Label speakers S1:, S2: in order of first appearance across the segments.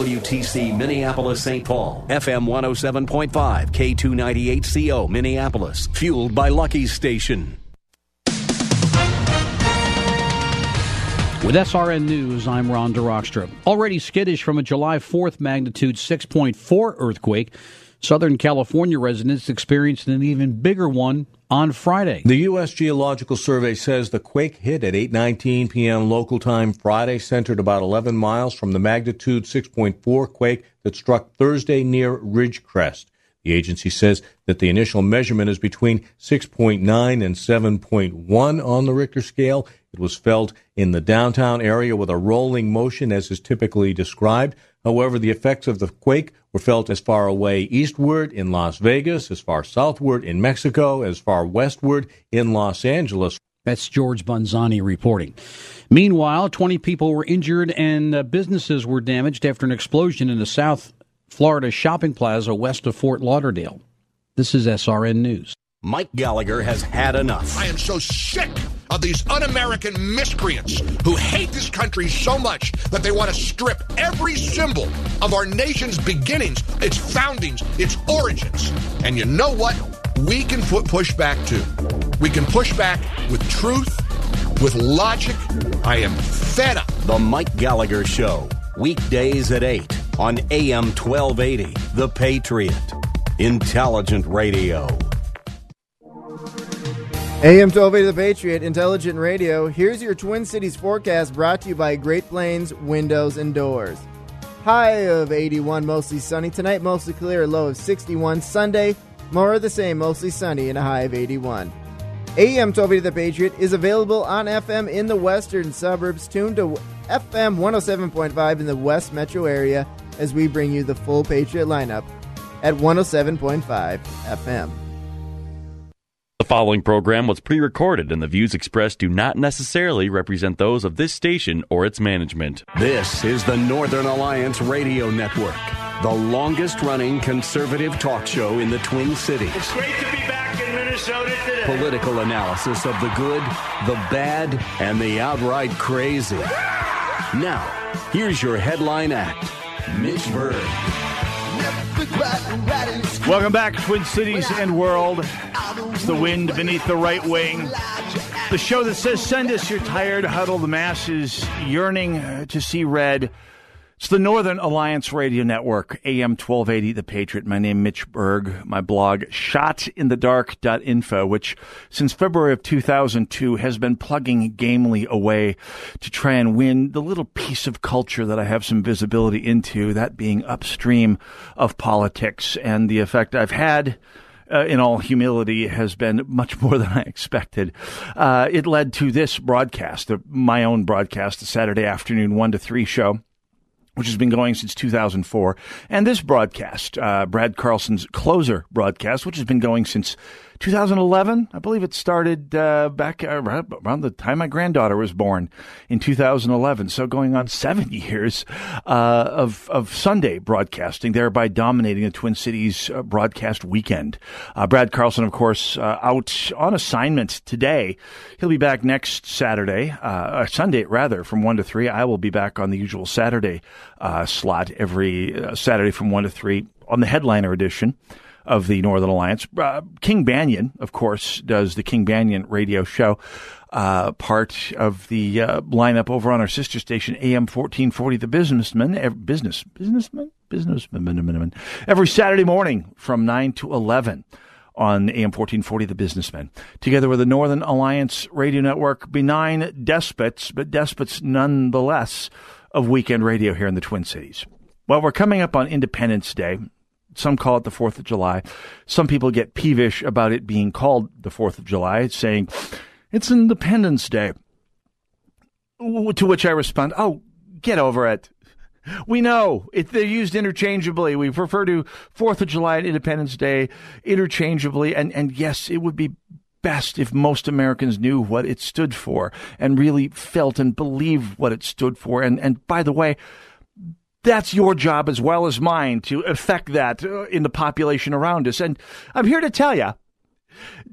S1: WTC Minneapolis St. Paul, FM 107.5, K298CO Minneapolis, fueled by Lucky's Station.
S2: With SRN News, I'm Ron DeRockstra. Already skittish from a July 4th magnitude 6.4 earthquake, Southern California residents experienced an even bigger one on Friday.
S3: The U.S. Geological Survey says the quake hit at 8:19 p.m. local time Friday, centered about 11 miles from the magnitude 6.4 quake that struck Thursday near Ridgecrest. The agency says that the initial measurement is between 6.9 and 7.1 on the Richter scale. It was felt in the downtown area with a rolling motion, as is typically described. However, the effects of the quake were felt as far away eastward in Las Vegas, as far southward in Mexico, as far westward in Los Angeles.
S2: That's George Bonzani reporting. Meanwhile, 20 people were injured and uh, businesses were damaged after an explosion in the South Florida shopping plaza west of Fort Lauderdale. This is SRN News.
S4: Mike Gallagher has had enough.
S5: I am so sick of these un American miscreants who hate this country so much that they want to strip every symbol of our nation's beginnings, its foundings, its origins. And you know what? We can put push back too. We can push back with truth, with logic. I am fed up.
S4: The Mike Gallagher Show, weekdays at 8 on AM 1280, The Patriot. Intelligent Radio.
S6: AM 1280 The Patriot, Intelligent Radio. Here's your Twin Cities forecast brought to you by Great Plains Windows and Doors. High of 81, mostly sunny. Tonight, mostly clear, low of 61. Sunday, more of the same, mostly sunny, and a high of 81. AM 1280 The Patriot is available on FM in the western suburbs, tuned to FM 107.5 in the west metro area as we bring you the full Patriot lineup at 107.5 FM
S7: following program was pre recorded, and the views expressed do not necessarily represent those of this station or its management.
S8: This is the Northern Alliance Radio Network, the longest running conservative talk show in the Twin Cities.
S9: It's great to be back in Minnesota today.
S8: Political analysis of the good, the bad, and the outright crazy. Now, here's your headline act Mitch Berg.
S10: Welcome back, Twin Cities and World. It's the wind beneath the right wing. The show that says, send us your tired, huddled masses yearning uh, to see red. It's the Northern Alliance Radio Network, AM 1280, The Patriot. My name, Mitch Berg. My blog, shotinthedark.info, which since February of 2002 has been plugging gamely away to try and win the little piece of culture that I have some visibility into, that being upstream of politics and the effect I've had. Uh, in all humility, has been much more than I expected. Uh, it led to this broadcast, my own broadcast, the Saturday afternoon 1 to 3 show which has been going since 2004, and this broadcast, uh, Brad Carlson's closer broadcast, which has been going since 2011. I believe it started uh, back uh, around the time my granddaughter was born in 2011. So going on seven years uh, of of Sunday broadcasting, thereby dominating the Twin Cities uh, broadcast weekend. Uh, Brad Carlson, of course, uh, out on assignment today. He'll be back next Saturday, Sunday rather, from one to three. I will be back on the usual Saturday slot every Saturday from one to three on the headliner edition of the Northern Alliance. Uh, King Banaian, of course, does the King Banaian radio show, uh, part of the uh, lineup over on our sister station, AM 1440, The Businessman, ev- Business, Businessman? Businessman, every Saturday morning from 9 to 11 on AM 1440, The Businessman, together with the Northern Alliance Radio Network, benign despots, but despots nonetheless of weekend radio here in the Twin Cities. Well, we're coming up on Independence Day, some call it the 4th of July. Some people get peevish about it being called the 4th of July, saying it's Independence Day. To which I respond, oh, get over it. We know it, they're used interchangeably. We refer to Fourth of July and Independence Day interchangeably, and, and yes, it would be best if most Americans knew what it stood for and really felt and believed what it stood for. And and by the way, that's your job as well as mine to affect that uh, in the population around us. And I'm here to tell you,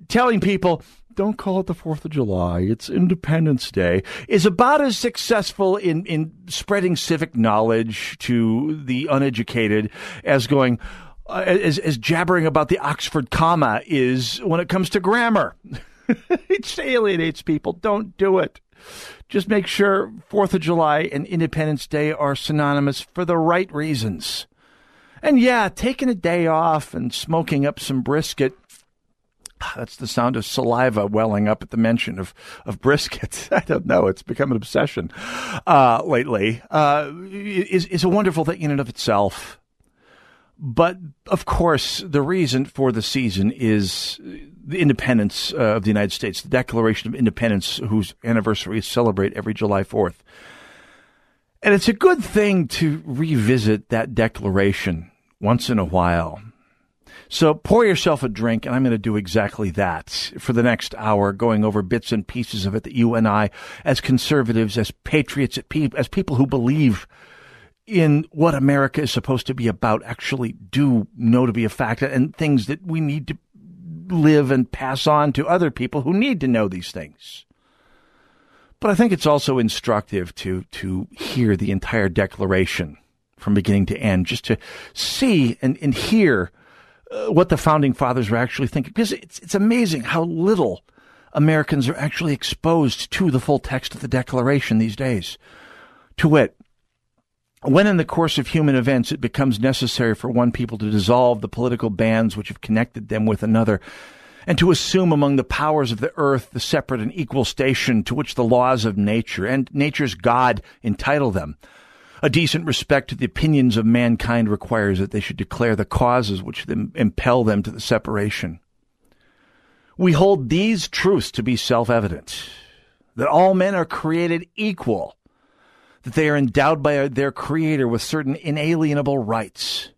S10: telling people, don't call it the 4th of July, it's Independence Day, is about as successful in, in spreading civic knowledge to the uneducated as going, uh, as, as jabbering about the Oxford comma is when it comes to grammar. it alienates people. Don't do it. Just make sure 4th of July and Independence Day are synonymous for the right reasons. And yeah, taking a day off and smoking up some brisket. Ah, that's the sound of saliva welling up at the mention of, of brisket. I don't know. It's become an obsession uh, lately. Uh, is, is a wonderful thing in and of itself. But of course, the reason for the season is the independence uh, of the United States, the Declaration of Independence, whose anniversary is celebrated every July 4th. And it's a good thing to revisit that declaration once in a while. So pour yourself a drink, and I'm going to do exactly that for the next hour, going over bits and pieces of it that you and I, as conservatives, as patriots, as people who believe in what America is supposed to be about actually do know to be a fact and things that we need to live and pass on to other people who need to know these things. But I think it's also instructive to, to hear the entire declaration from beginning to end, just to see and, and hear uh, what the founding fathers were actually thinking. Because it's, it's amazing how little Americans are actually exposed to the full text of the Declaration these days. To wit, when in the course of human events it becomes necessary for one people to dissolve the political bands which have connected them with another, and to assume among the powers of the earth the separate and equal station to which the laws of nature and nature's God entitle them. A decent respect to the opinions of mankind requires that they should declare the causes which impel them to the separation. We hold these truths to be self evident that all men are created equal that they are endowed by their Creator with certain inalienable rights,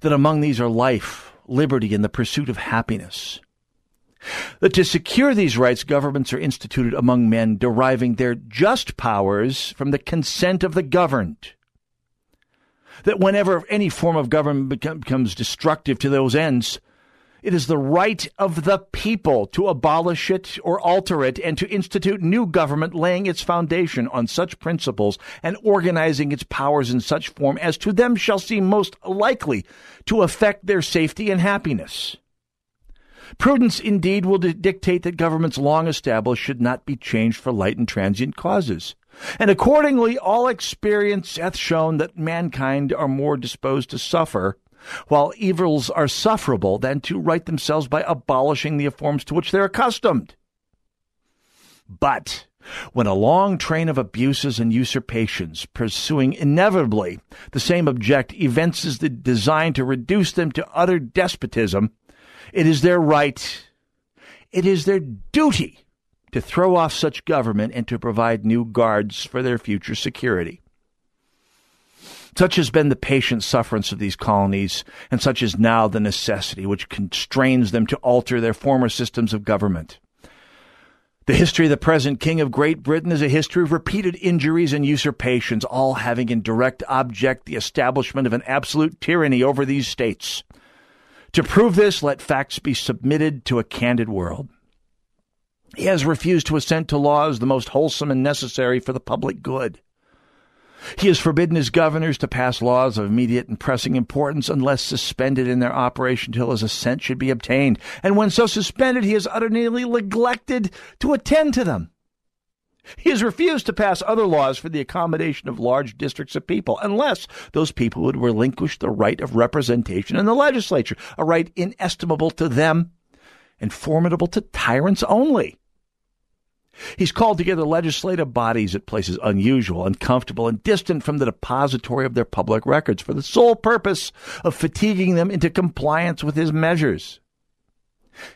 S10: that among these are life, liberty, and the pursuit of happiness. That to secure these rights, governments are instituted among men, deriving their just powers from the consent of the governed. That whenever any form of government becomes destructive to those ends, it is the right of the people to abolish it or alter it and to institute new government laying its foundation on such principles and organizing its powers in such form as to them shall seem most likely to affect their safety and happiness. Prudence indeed will dictate that governments long established should not be changed for light and transient causes. And accordingly, all experience hath shown that mankind are more disposed to suffer while evils are sufferable, than to right themselves by abolishing the forms to which they're accustomed. But when a long train of abuses and usurpations pursuing inevitably the same object evinces the design to reduce them to utter despotism, it is their right, it is their duty to throw off such government and to provide new guards for their future security. Such has been the patient sufferance of these colonies, and such is now the necessity which constrains them to alter their former systems of government. The history of the present King of Great Britain is a history of repeated injuries and usurpations, all having in direct object the establishment of an absolute tyranny over these states. To prove this, let facts be submitted to a candid world. He has refused to assent to laws the most wholesome and necessary for the public good. He has forbidden his governors to pass laws of immediate and pressing importance unless suspended in their operation till his assent should be obtained. And when so suspended, he has utterly neglected to attend to them. He has refused to pass other laws for the accommodation of large districts of people, unless those people would relinquish the right of representation in the legislature, a right inestimable to them and formidable to tyrants only. He's called together legislative bodies at places unusual, uncomfortable, and distant from the depository of their public records for the sole purpose of fatiguing them into compliance with his measures.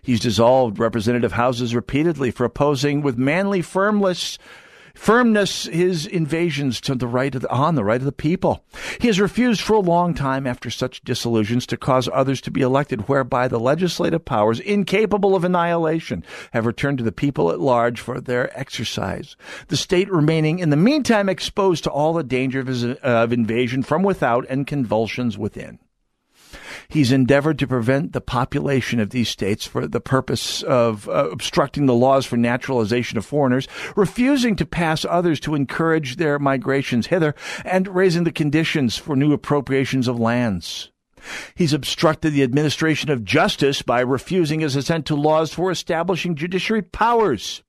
S10: He's dissolved representative houses repeatedly for opposing with manly firmness firmness his invasions to the right of the, on the right of the people. He has refused for a long time after such disillusions to cause others to be elected whereby the legislative powers incapable of annihilation have returned to the people at large for their exercise. The state remaining in the meantime exposed to all the danger of, his, uh, of invasion from without and convulsions within. He's endeavored to prevent the population of these states for the purpose of uh, obstructing the laws for naturalization of foreigners, refusing to pass others to encourage their migrations hither, and raising the conditions for new appropriations of lands. He's obstructed the administration of justice by refusing his assent to laws for establishing judiciary powers.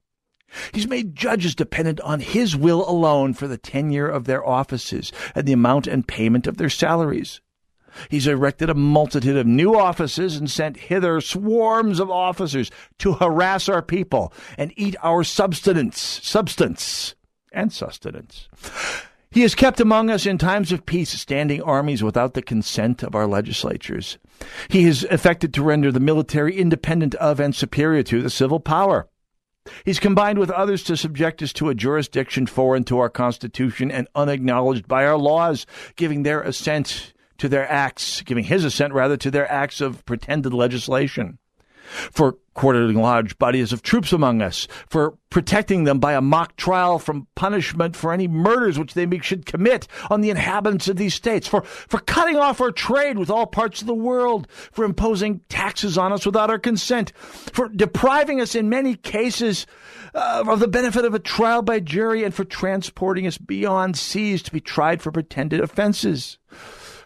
S10: He's made judges dependent on his will alone for the tenure of their offices and the amount and payment of their salaries. He's erected a multitude of new offices and sent hither swarms of officers to harass our people and eat our substance, substance, and sustenance. He has kept among us in times of peace standing armies without the consent of our legislatures. He has affected to render the military independent of and superior to the civil power. He's combined with others to subject us to a jurisdiction foreign to our Constitution and unacknowledged by our laws, giving their assent to their acts, giving his assent rather to their acts of pretended legislation. For quartering large bodies of troops among us, for protecting them by a mock trial from punishment for any murders which they should commit on the inhabitants of these states, for, for cutting off our trade with all parts of the world, for imposing taxes on us without our consent, for depriving us in many cases uh, of the benefit of a trial by jury, and for transporting us beyond seas to be tried for pretended offenses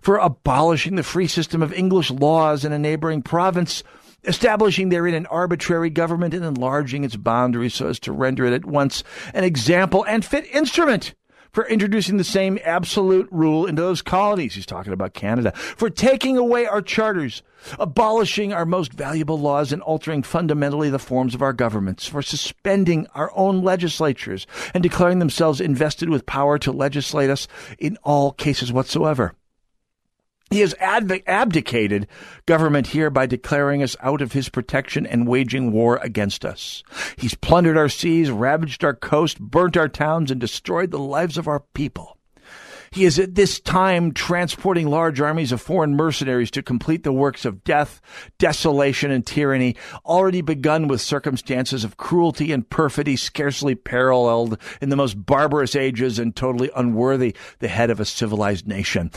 S10: for abolishing the free system of English laws in a neighboring province, establishing therein an arbitrary government and enlarging its boundaries so as to render it at once an example and fit instrument for introducing the same absolute rule into those colonies. He's talking about Canada. For taking away our charters, abolishing our most valuable laws, and altering fundamentally the forms of our governments. For suspending our own legislatures and declaring themselves invested with power to legislate us in all cases whatsoever. He has abdicated government here by declaring us out of his protection and waging war against us. He's plundered our seas, ravaged our coast, burnt our towns, and destroyed the lives of our people. He is at this time transporting large armies of foreign mercenaries to complete the works of death, desolation, and tyranny, already begun with circumstances of cruelty and perfidy scarcely paralleled in the most barbarous ages and totally unworthy the head of a civilized nation.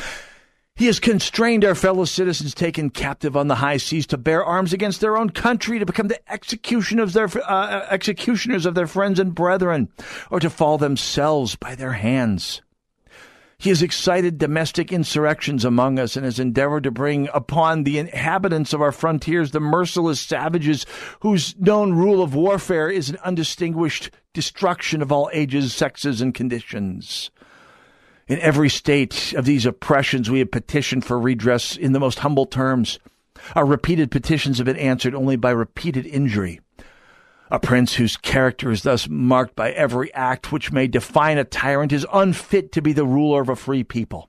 S10: He has constrained our fellow citizens taken captive on the high seas to bear arms against their own country, to become the execution of their, uh, uh, executioners of their friends and brethren, or to fall themselves by their hands. He has excited domestic insurrections among us and has endeavored to bring upon the inhabitants of our frontiers the merciless savages whose known rule of warfare is an undistinguished destruction of all ages, sexes, and conditions. In every state of these oppressions, we have petitioned for redress in the most humble terms. Our repeated petitions have been answered only by repeated injury. A prince whose character is thus marked by every act which may define a tyrant is unfit to be the ruler of a free people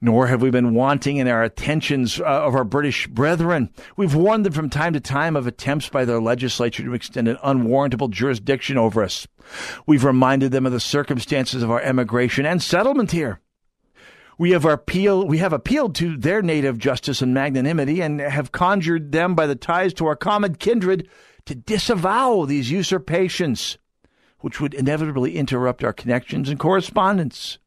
S10: nor have we been wanting in our attentions uh, of our British brethren. We've warned them from time to time of attempts by their legislature to extend an unwarrantable jurisdiction over us. We've reminded them of the circumstances of our emigration and settlement here. We have, appeal, we have appealed to their native justice and magnanimity and have conjured them by the ties to our common kindred to disavow these usurpations, which would inevitably interrupt our connections and correspondence.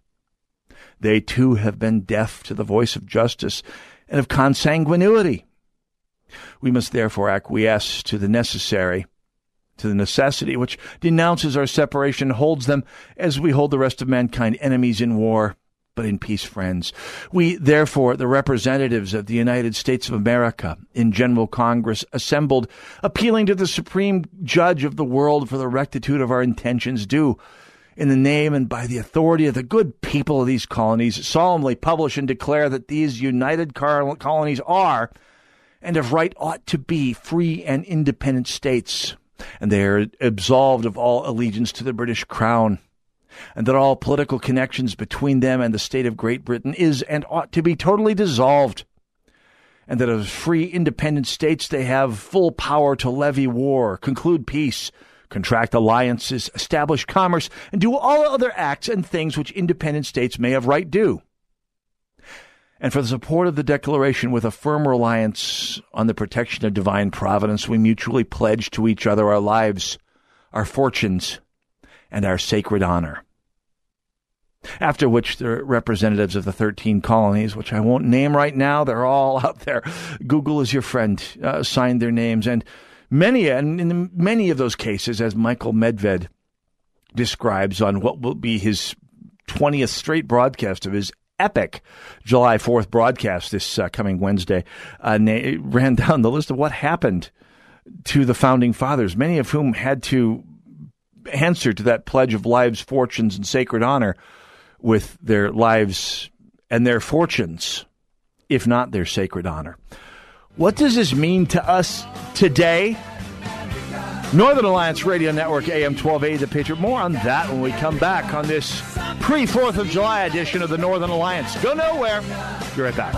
S10: They too have been deaf to the voice of justice and of consanguinity. We must therefore acquiesce to the necessary, to the necessity which denounces our separation, holds them, as we hold the rest of mankind, enemies in war, but in peace friends. We, therefore, the representatives of the United States of America in General Congress, assembled, appealing to the Supreme Judge of the world for the rectitude of our intentions, do in the name and by the authority of the good people of these colonies, solemnly publish and declare that these united colonies are and of right ought to be free and independent states, and they are absolved of all allegiance to the British crown, and that all political connections between them and the state of Great Britain is and ought to be totally dissolved, and that as free independent states they have full power to levy war, conclude peace, contract alliances, establish commerce, and do all other acts and things which independent states may of right do. And for the support of the Declaration with a firm reliance on the protection of divine providence, we mutually pledge to each other our lives, our fortunes, and our sacred honor. After which the representatives of the 13 colonies, which I won't name right now, they're all out there. Google is your friend, uh, signed their names. And Many, and in many of those cases, as Michael Medved describes on what will be his 20th straight broadcast of his epic July 4th broadcast this uh, coming Wednesday, uh, ran down the list of what happened to the founding fathers, many of whom had to answer to that pledge of lives, fortunes, and sacred honor with their lives and their fortunes, if not their sacred honor. What does this mean to us today? Northern Alliance Radio Network, AM 12A, The Patriot. More on that when we come back on this pre 4th of July edition of the Northern Alliance. Go nowhere. Be right back.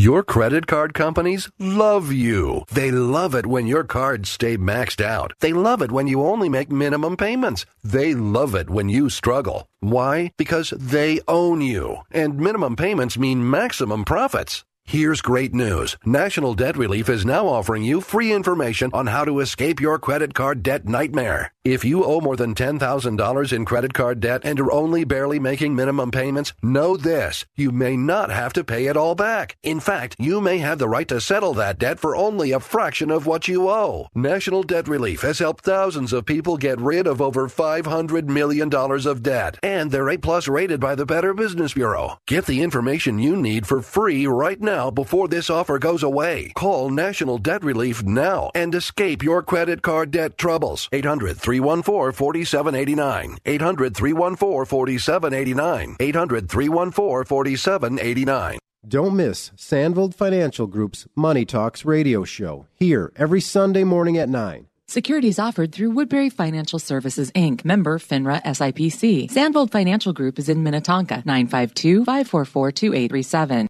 S11: Your credit card companies love you. They love it when your cards stay maxed out. They love it when you only make minimum payments. They love it when you struggle. Why? Because they own you. And minimum payments mean maximum profits. Here's great news. National Debt Relief is now offering you free information on how to escape your credit card debt nightmare. If you owe more than $10,000 in credit card debt and are only barely making minimum payments, know this. You may not have to pay it all back. In fact, you may have the right to settle that debt for only a fraction of what you owe. National Debt Relief has helped thousands of people get rid of over $500 million of debt, and they're A-plus rated by the Better Business Bureau. Get the information you need for free right now now before this offer goes away. Call National Debt Relief now and escape your credit card debt troubles. 800 314 4789. 800 314 4789. 800 314 4789.
S12: Don't miss Sandvold Financial Group's Money Talks radio show here every Sunday morning at 9.
S13: Securities offered through Woodbury Financial Services Inc., member FINRA SIPC. Sandvold Financial Group is in Minnetonka, 952 544 2837.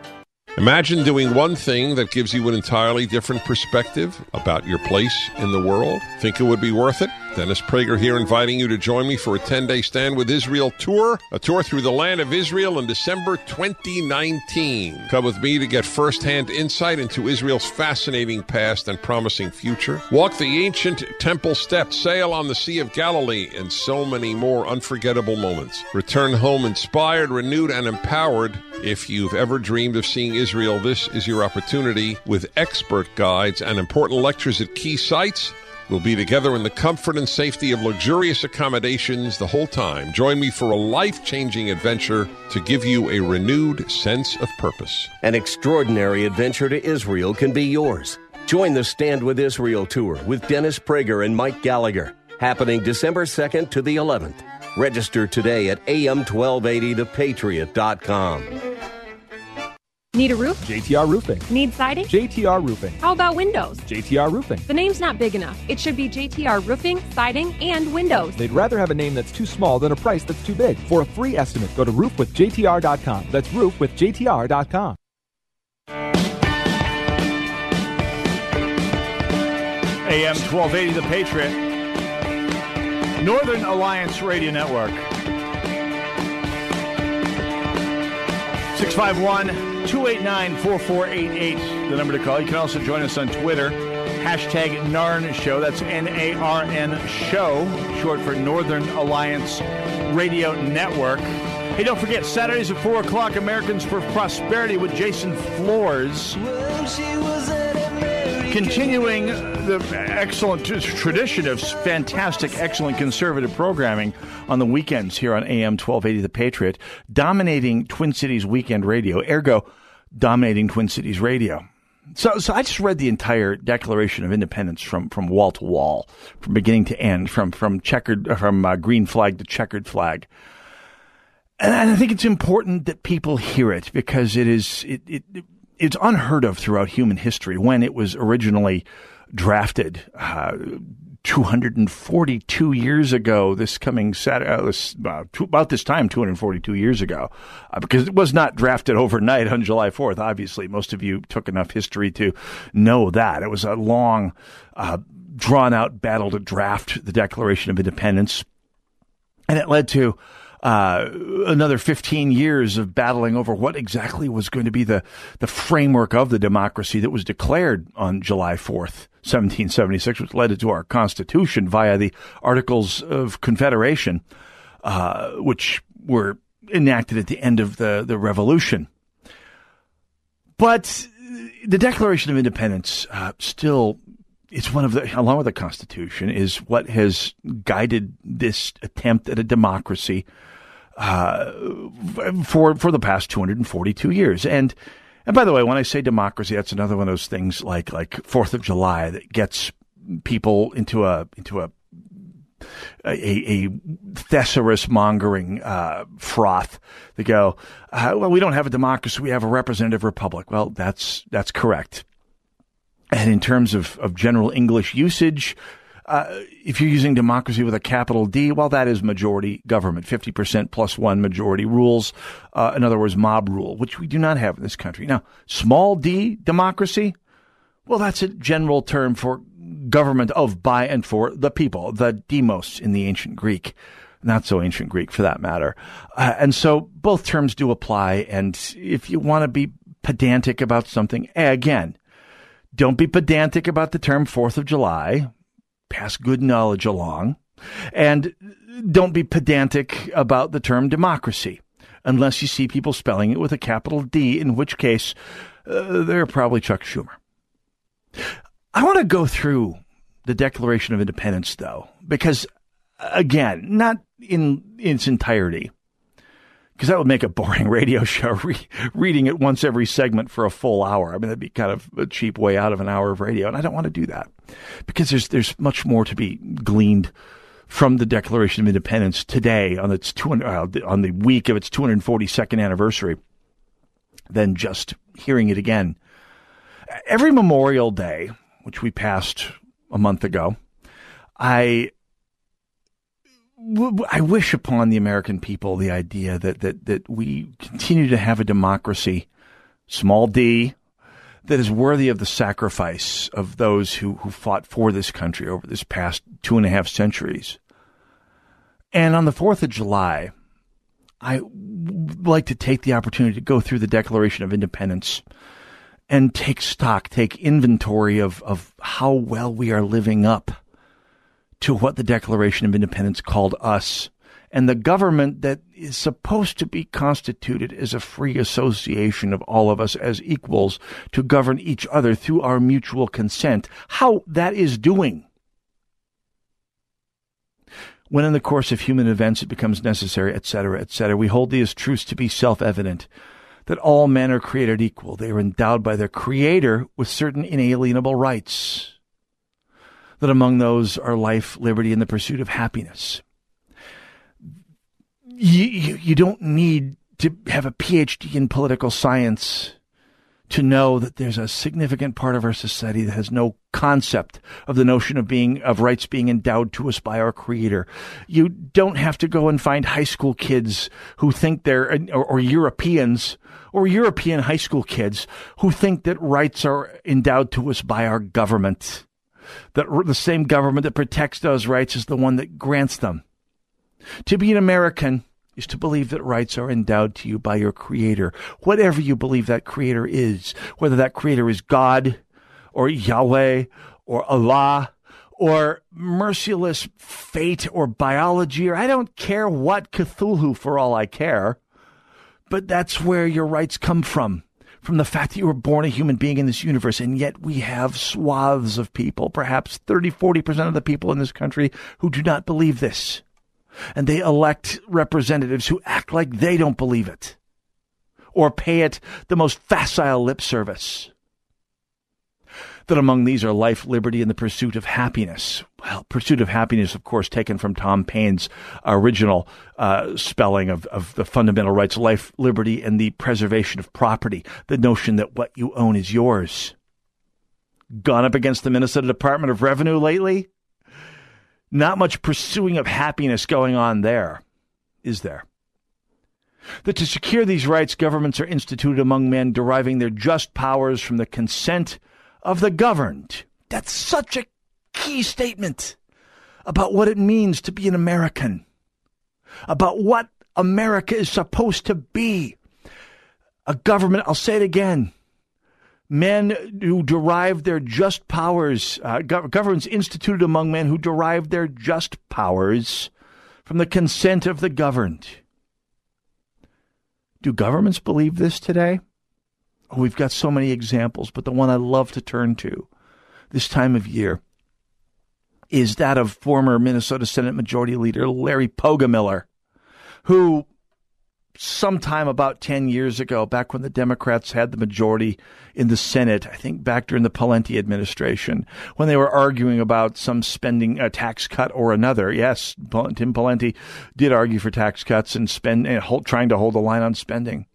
S14: Imagine doing one thing that gives you an entirely different perspective about your place in the world. Think it would be worth it? Dennis Prager here, inviting you to join me for a 10 day Stand with Israel tour, a tour through the land of Israel in December 2019. Come with me to get first hand insight into Israel's fascinating past and promising future. Walk the ancient temple steps, sail on the Sea of Galilee, and so many more unforgettable moments. Return home inspired, renewed, and empowered. If you've ever dreamed of seeing Israel, this is your opportunity with expert guides and important lectures at key sites We'll be together in the comfort and safety of luxurious accommodations the whole time. Join me for a life changing adventure to give you a renewed sense of purpose.
S15: An extraordinary adventure to Israel can be yours. Join the Stand with Israel tour with Dennis Prager and Mike Gallagher, happening December 2nd to the 11th. Register today at am1280thepatriot.com.
S16: Need a roof?
S17: JTR Roofing.
S16: Need siding?
S17: JTR Roofing.
S16: How about windows?
S17: JTR Roofing.
S16: The name's not big enough. It should be JTR Roofing, Siding, and Windows.
S18: They'd rather have a name that's too small than a price that's too big. For a free estimate, go to roofwithjtr.com. That's roofwithjtr.com.
S10: AM 1280 The Patriot. Northern Alliance Radio Network. 651- 289 4488, the number to call. You can also join us on Twitter, hashtag NARN Show. That's N A R N Show, short for Northern Alliance Radio Network. Hey, don't forget, Saturdays at 4 o'clock, Americans for Prosperity with Jason Flohrs. Continuing the excellent tradition of fantastic, excellent conservative programming on the weekends here on AM 1280 The Patriot, dominating Twin Cities weekend radio, ergo, dominating Twin Cities radio. So, so I just read the entire Declaration of Independence from, from wall to wall, from beginning to end, from, from checkered, uh, from uh, green flag to checkered flag. And I think it's important that people hear it because it is, it, it, it it's unheard of throughout human history. When it was originally drafted, uh, 242 years ago, this coming Saturday, uh, this, uh, to, about this time, 242 years ago, uh, because it was not drafted overnight on July 4th. Obviously, most of you took enough history to know that. It was a long, uh, drawn out battle to draft the Declaration of Independence. And it led to uh, another 15 years of battling over what exactly was going to be the, the framework of the democracy that was declared on July 4th. 1776, which led to our Constitution via the Articles of Confederation, uh, which were enacted at the end of the, the Revolution. But the Declaration of Independence uh, still it's one of the, along with the Constitution, is what has guided this attempt at a democracy uh, for for the past 242 years. And and by the way, when I say democracy, that's another one of those things like like Fourth of July that gets people into a into a a, a thesaurus mongering uh, froth. They go, uh, well, we don't have a democracy; we have a representative republic. Well, that's that's correct and in terms of, of general English usage, uh, if you're using democracy with a capital D, well, that is majority government, 50% plus one majority rules. Uh, in other words, mob rule, which we do not have in this country. Now, small d democracy, well, that's a general term for government of, by, and for the people, the demos in the ancient Greek. Not so ancient Greek for that matter. Uh, and so both terms do apply. And if you want to be pedantic about something, again, don't be pedantic about the term Fourth of July. Pass good knowledge along. And don't be pedantic about the term democracy, unless you see people spelling it with a capital D, in which case uh, they're probably Chuck Schumer. I want to go through the Declaration of Independence, though, because again, not in its entirety, because that would make a boring radio show re- reading it once every segment for a full hour. I mean, that'd be kind of a cheap way out of an hour of radio, and I don't want to do that because there's there's much more to be gleaned from the Declaration of Independence today on its 200, uh, on the week of its 242nd anniversary than just hearing it again. Every Memorial Day, which we passed a month ago, I I wish upon the American people the idea that, that, that we continue to have a democracy, small d, that is worthy of the sacrifice of those who, who fought for this country over this past two and a half centuries. And on the 4th of July, I would like to take the opportunity to go through the Declaration of Independence and take stock, take inventory of, of how well we are living up to what the Declaration of Independence called us and the government that is supposed to be constituted as a free association of all of us as equals to govern each other through our mutual consent, how that is doing. When in the course of human events it becomes necessary, etc., etc., we hold these truths to be self evident that all men are created equal. They are endowed by their Creator with certain inalienable rights that among those are life, liberty, and the pursuit of happiness. You, you, you don't need to have a PhD in political science to know that there's a significant part of our society that has no concept of the notion of being of rights being endowed to us by our creator. You don't have to go and find high school kids who think they're or, or Europeans or European high school kids who think that rights are endowed to us by our government that the same government that protects those rights is the one that grants them. To be an American is to believe that rights are endowed to you by your creator, whatever you believe that creator is, whether that creator is God or Yahweh or Allah or merciless fate or biology or I don't care what Cthulhu for all I care, but that's where your rights come from from the fact that you were born a human being in this universe. And yet we have swaths of people, perhaps 30, 40% of the people in this country who do not believe this. And they elect representatives who act like they don't believe it or pay it the most facile lip service that among these are life, liberty, and the pursuit of happiness. Well, pursuit of happiness, of course, taken from Tom Paine's original uh, spelling of, of the fundamental rights, life, liberty, and the preservation of property, the notion that what you own is yours. Gone up against the Minnesota Department of Revenue lately? Not much pursuing of happiness going on there, is there? that to secure these rights, governments are instituted among men, deriving their just powers from the consent of the governed. That's such a key statement about what it means to be an American, about what America is supposed to be. A government, I'll say it again. Men who derive their just powers, uh, governments instituted among men who derive their just powers from the consent of the governed. Do governments believe this today? Oh, we've got so many examples, but the one I love to turn to this time of year is that of former Minnesota Senate Majority Leader Larry Pogemiller, who sometime about 10 years ago, back when the Democrats had the majority in the Senate, I think back during the Pawlenty administration, when they were arguing about some spending, a tax cut or another. Yes, Tim Pawlenty did argue for tax cuts and spend, and hold, trying to hold the line on spending.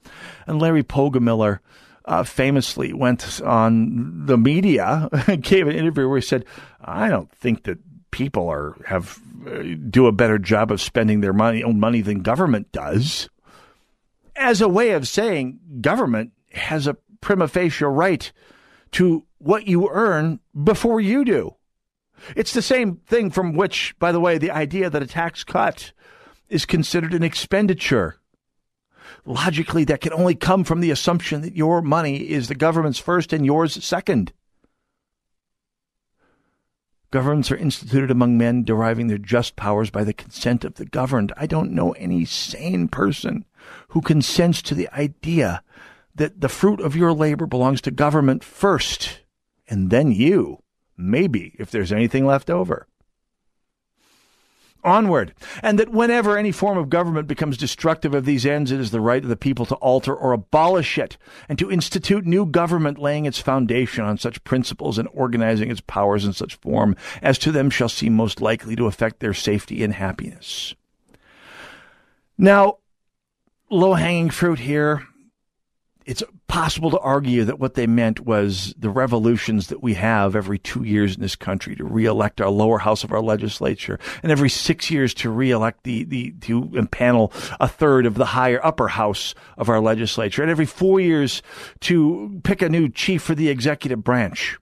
S10: And Larry Pogemiller uh, famously went on the media gave an interview where he said, "I don't think that people are have uh, do a better job of spending their money own money than government does." As a way of saying government has a prima facie right to what you earn before you do. It's the same thing from which, by the way, the idea that a tax cut is considered an expenditure logically that can only come from the assumption that your money is the government's first and yours second. Governments are instituted among men deriving their just powers by the consent of the governed. I don't know any sane person who consents to the idea that the fruit of your labor belongs to government first and then you, maybe, if there's anything left over onward, and that whenever any form of government becomes destructive of these ends, it is the right of the people to alter or abolish it, and to institute new government laying its foundation on such principles and organizing its powers in such form as to them shall seem most likely to affect their safety and happiness. Now, low hanging fruit here. It's possible to argue that what they meant was the revolutions that we have every two years in this country to reelect our lower house of our legislature and every six years to reelect the, the, to impanel a third of the higher upper house of our legislature and every four years to pick a new chief for the executive branch.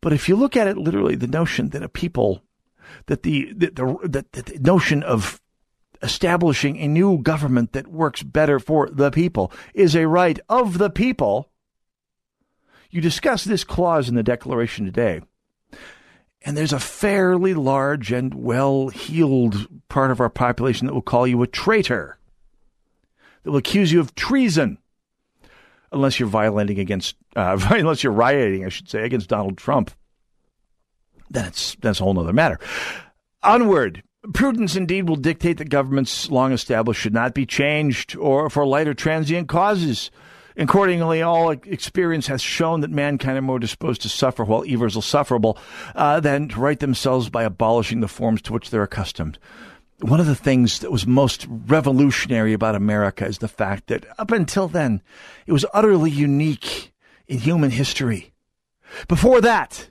S10: But if you look at it literally, the notion that a people that the, that the, that the notion of establishing a new government that works better for the people is a right of the people. You discuss this clause in the Declaration today, and there's a fairly large and well heeled part of our population that will call you a traitor, that will accuse you of treason. Unless you're violating against, uh, unless you're rioting, I should say, against Donald Trump, then it's that's a whole other matter. Onward, Prudence indeed will dictate that governments long established should not be changed or for lighter transient causes. Accordingly, all experience has shown that mankind are more disposed to suffer while evils are sufferable uh, than to right themselves by abolishing the forms to which they're accustomed. One of the things that was most revolutionary about America is the fact that up until then, it was utterly unique in human history. Before that,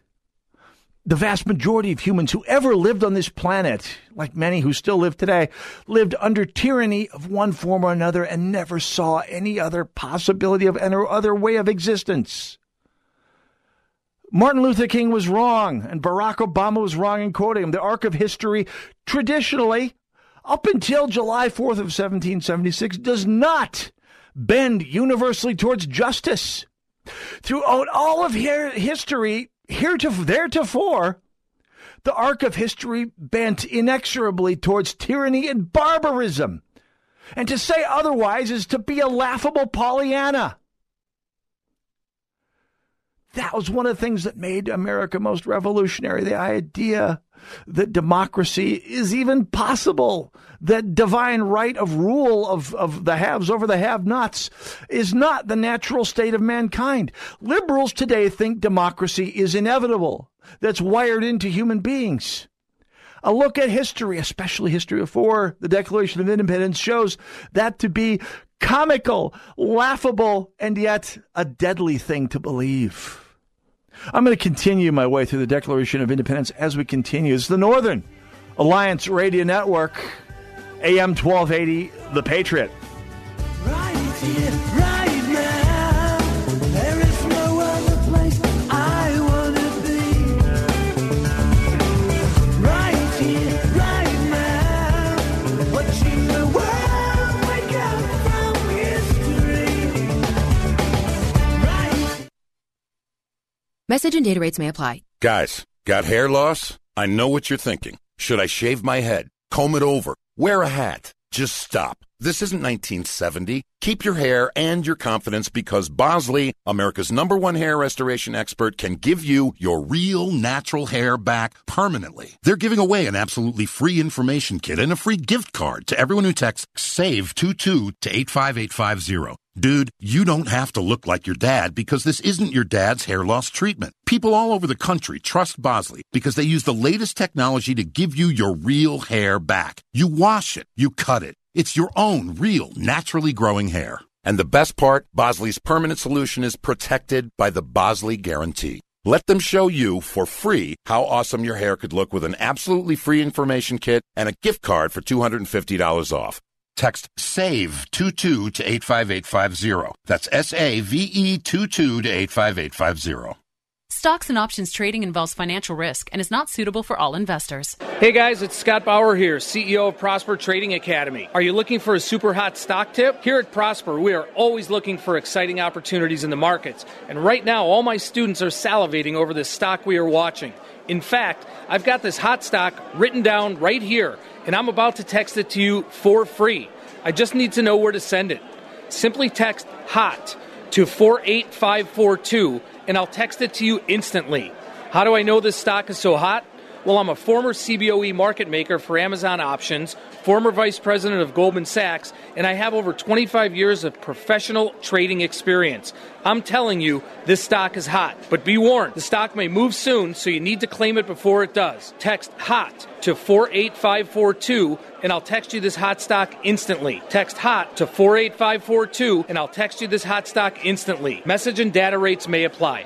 S10: the vast majority of humans who ever lived on this planet, like many who still live today, lived under tyranny of one form or another and never saw any other possibility of any other way of existence. Martin Luther King was wrong, and Barack Obama was wrong in quoting him. The arc of history, traditionally, up until July 4th of 1776, does not bend universally towards justice. Throughout all of history, heretofore, theretofore, the arc of history bent inexorably towards tyranny and barbarism. And to say otherwise is to be a laughable Pollyanna. That was one of the things that made America most revolutionary the idea that democracy is even possible, that divine right of rule of, of the haves over the have nots is not the natural state of mankind. Liberals today think democracy is inevitable, that's wired into human beings. A look at history, especially history before the Declaration of Independence, shows that to be comical, laughable, and yet a deadly thing to believe. I'm going to continue my way through the Declaration of Independence as we continue. It's the Northern Alliance Radio Network, AM 1280, The Patriot.
S19: Right here, right Message and data rates may apply.
S20: Guys, got hair loss? I know what you're thinking. Should I shave my head? Comb it over? Wear a hat? Just stop. This isn't 1970. Keep your hair and your confidence because Bosley, America's number one hair restoration expert, can give you your real natural hair back permanently. They're giving away an absolutely free information kit and a free gift card to everyone who texts SAVE22 to 85850. Dude, you don't have to look like your dad because this isn't your dad's hair loss treatment. People all over the country trust Bosley because they use the latest technology to give you your real hair back. You wash it, you cut it, it's your own real, naturally growing hair. And the best part, Bosley's permanent solution is protected by the Bosley Guarantee. Let them show you for free how awesome your hair could look with an absolutely free information kit and a gift card for $250 off. Text SAVE22 to 85850. That's S A V E 22 to 85850.
S21: Stocks and options trading involves financial risk and is not suitable for all investors.
S22: Hey guys, it's Scott Bauer here, CEO of Prosper Trading Academy. Are you looking for a super hot stock tip? Here at Prosper, we are always looking for exciting opportunities in the markets. And right now, all my students are salivating over this stock we are watching. In fact, I've got this hot stock written down right here, and I'm about to text it to you for free. I just need to know where to send it. Simply text HOT to 48542 and I'll text it to you instantly. How do I know this stock is so hot? Well, I'm a former CBOE market maker for Amazon Options, former vice president of Goldman Sachs, and I have over 25 years of professional trading experience. I'm telling you, this stock is hot. But be warned, the stock may move soon, so you need to claim it before it does. Text HOT to 48542, and I'll text you this hot stock instantly. Text HOT to 48542, and I'll text you this hot stock instantly. Message and data rates may apply.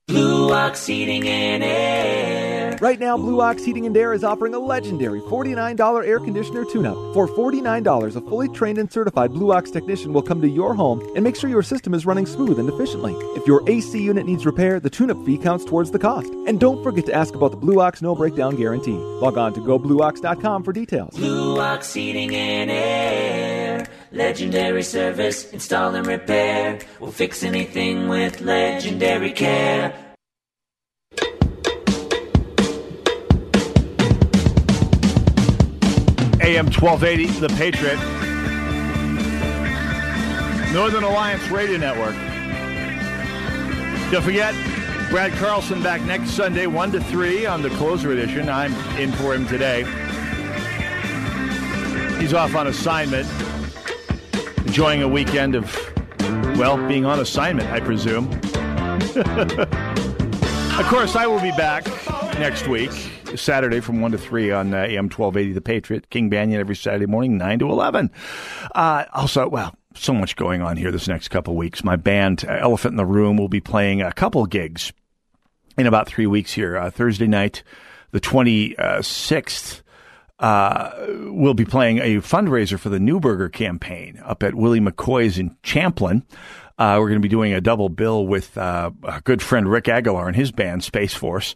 S23: Blue Ox Heating and Air.
S24: Right now, Blue Ox Heating and Air is offering a legendary $49 air conditioner tune up. For $49, a fully trained and certified Blue Ox technician will come to your home and make sure your system is running smooth and efficiently. If your AC unit needs repair, the tune up fee counts towards the cost. And don't forget to ask about the Blue Ox No Breakdown Guarantee. Log on to goblueox.com for details.
S25: Blue Ox Heating and Air. Legendary service, install and repair. We'll fix anything with legendary care.
S10: AM 1280, The Patriot. Northern Alliance Radio Network. Don't forget, Brad Carlson back next Sunday, 1 to 3 on the closer edition. I'm in for him today. He's off on assignment, enjoying a weekend of, well, being on assignment, I presume. of course, I will be back next week, Saturday from 1 to 3 on uh, AM 1280, The Patriot, King Banaian every Saturday morning, 9 to 11. Uh, also, well, so much going on here this next couple weeks. My band, uh, Elephant in the Room, will be playing a couple gigs in about three weeks here. Uh, Thursday night, the 26th. Uh, we'll be playing a fundraiser for the Newberger campaign up at Willie McCoy's in Champlin. Uh, we're going to be doing a double bill with uh, a good friend Rick Aguilar and his band Space Force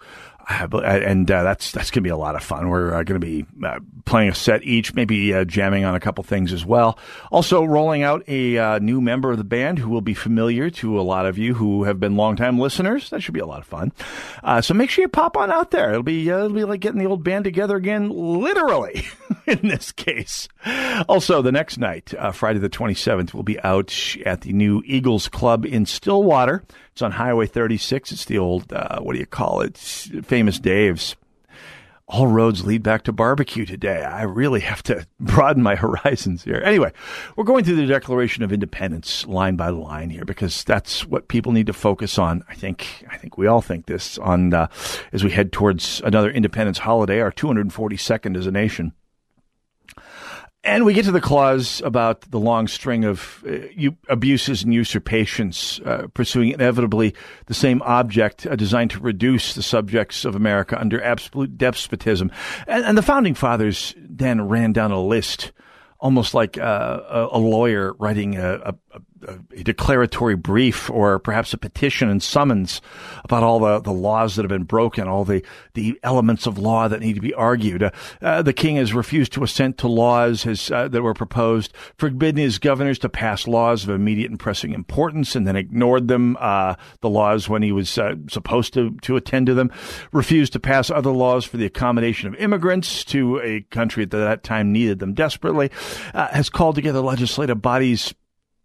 S10: and uh, that's that's going to be a lot of fun. We're uh, going to be uh, playing a set each, maybe uh, jamming on a couple things as well. Also, rolling out a uh, new member of the band who will be familiar to a lot of you who have been longtime listeners. That should be a lot of fun. Uh, so make sure you pop on out there. It'll be it'll be like getting the old band together again, literally in this case. Also, the next night, Friday the twenty seventh, we'll be out at the new Eagles Club in Stillwater. It's on Highway 36. It's the old, uh, what do you call it? It's famous Dave's. All roads lead back to barbecue today. I really have to broaden my horizons here. Anyway, we're going through the Declaration of Independence line by line here because that's what people need to focus on. I think I think we all think this on uh, as we head towards another independence holiday, our 242nd as a nation. And we get to the clause about the long string of uh, abuses and usurpations uh, pursuing inevitably the same object uh, designed to reduce the subjects of America under absolute despotism. And, and the founding fathers then ran down a list, almost like uh, a, a, lawyer writing a, a, a declaratory brief or perhaps a petition and summons about all the, the laws that have been broken, all the, the elements of law that need to be argued. Uh, uh the king has refused to assent to laws uh, that were proposed, forbidden his governors to pass laws of immediate and pressing importance, and then ignored them, uh, the laws when he was uh, supposed to, to attend to them, refused to pass other laws for the accommodation of immigrants to a country that at that time needed them desperately, uh, has called together legislative bodies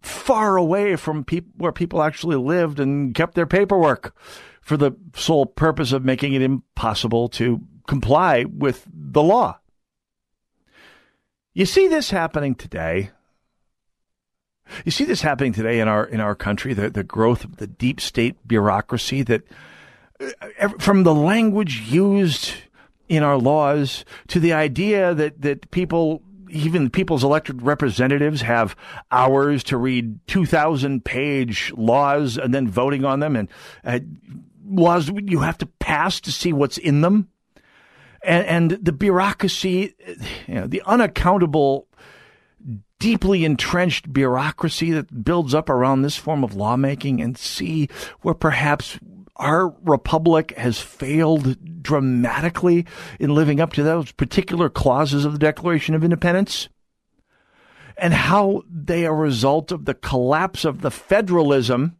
S10: far away from where people actually lived and kept their paperwork for the sole purpose of making it impossible to comply with the law. You see this happening today. You see this happening today in our in our country, the, the growth of the deep state bureaucracy that uh, from the language used in our laws to the idea that, that people even people's elected representatives have hours to read 2,000 page laws and then voting on them and uh, laws you have to pass to see what's in them. And, and the bureaucracy, you know, the unaccountable, deeply entrenched bureaucracy that builds up around this form of lawmaking and see where perhaps our republic has failed dramatically in living up to those particular clauses of the Declaration of Independence? And how they are a result of the collapse of the federalism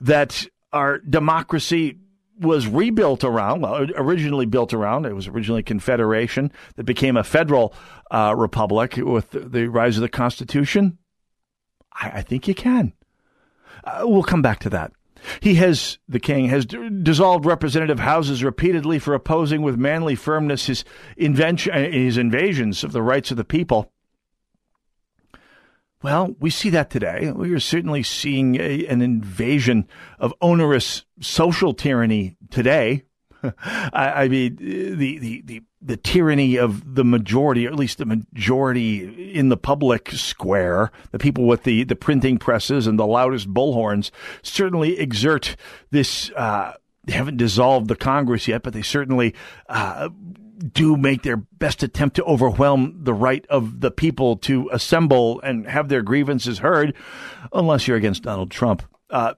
S10: that our democracy was rebuilt around, well, originally built around. It was originally Confederation that became a federal uh, republic with the rise of the Constitution. I, I think you can. Uh, we'll come back to that. He has, the king, has d- dissolved representative houses repeatedly for opposing with manly firmness his, invention, uh, his invasions of the rights of the people. Well, we see that today. We are certainly seeing a, an invasion of onerous social tyranny today. I, I, mean, the, the, the, the tyranny of the majority, or at least the majority in the public square, the people with the, the printing presses and the loudest bullhorns certainly exert this. Uh, they haven't dissolved the Congress yet, but they certainly uh, do make their best attempt to overwhelm the right of the people to assemble and have their grievances heard, unless you're against Donald Trump. Uh,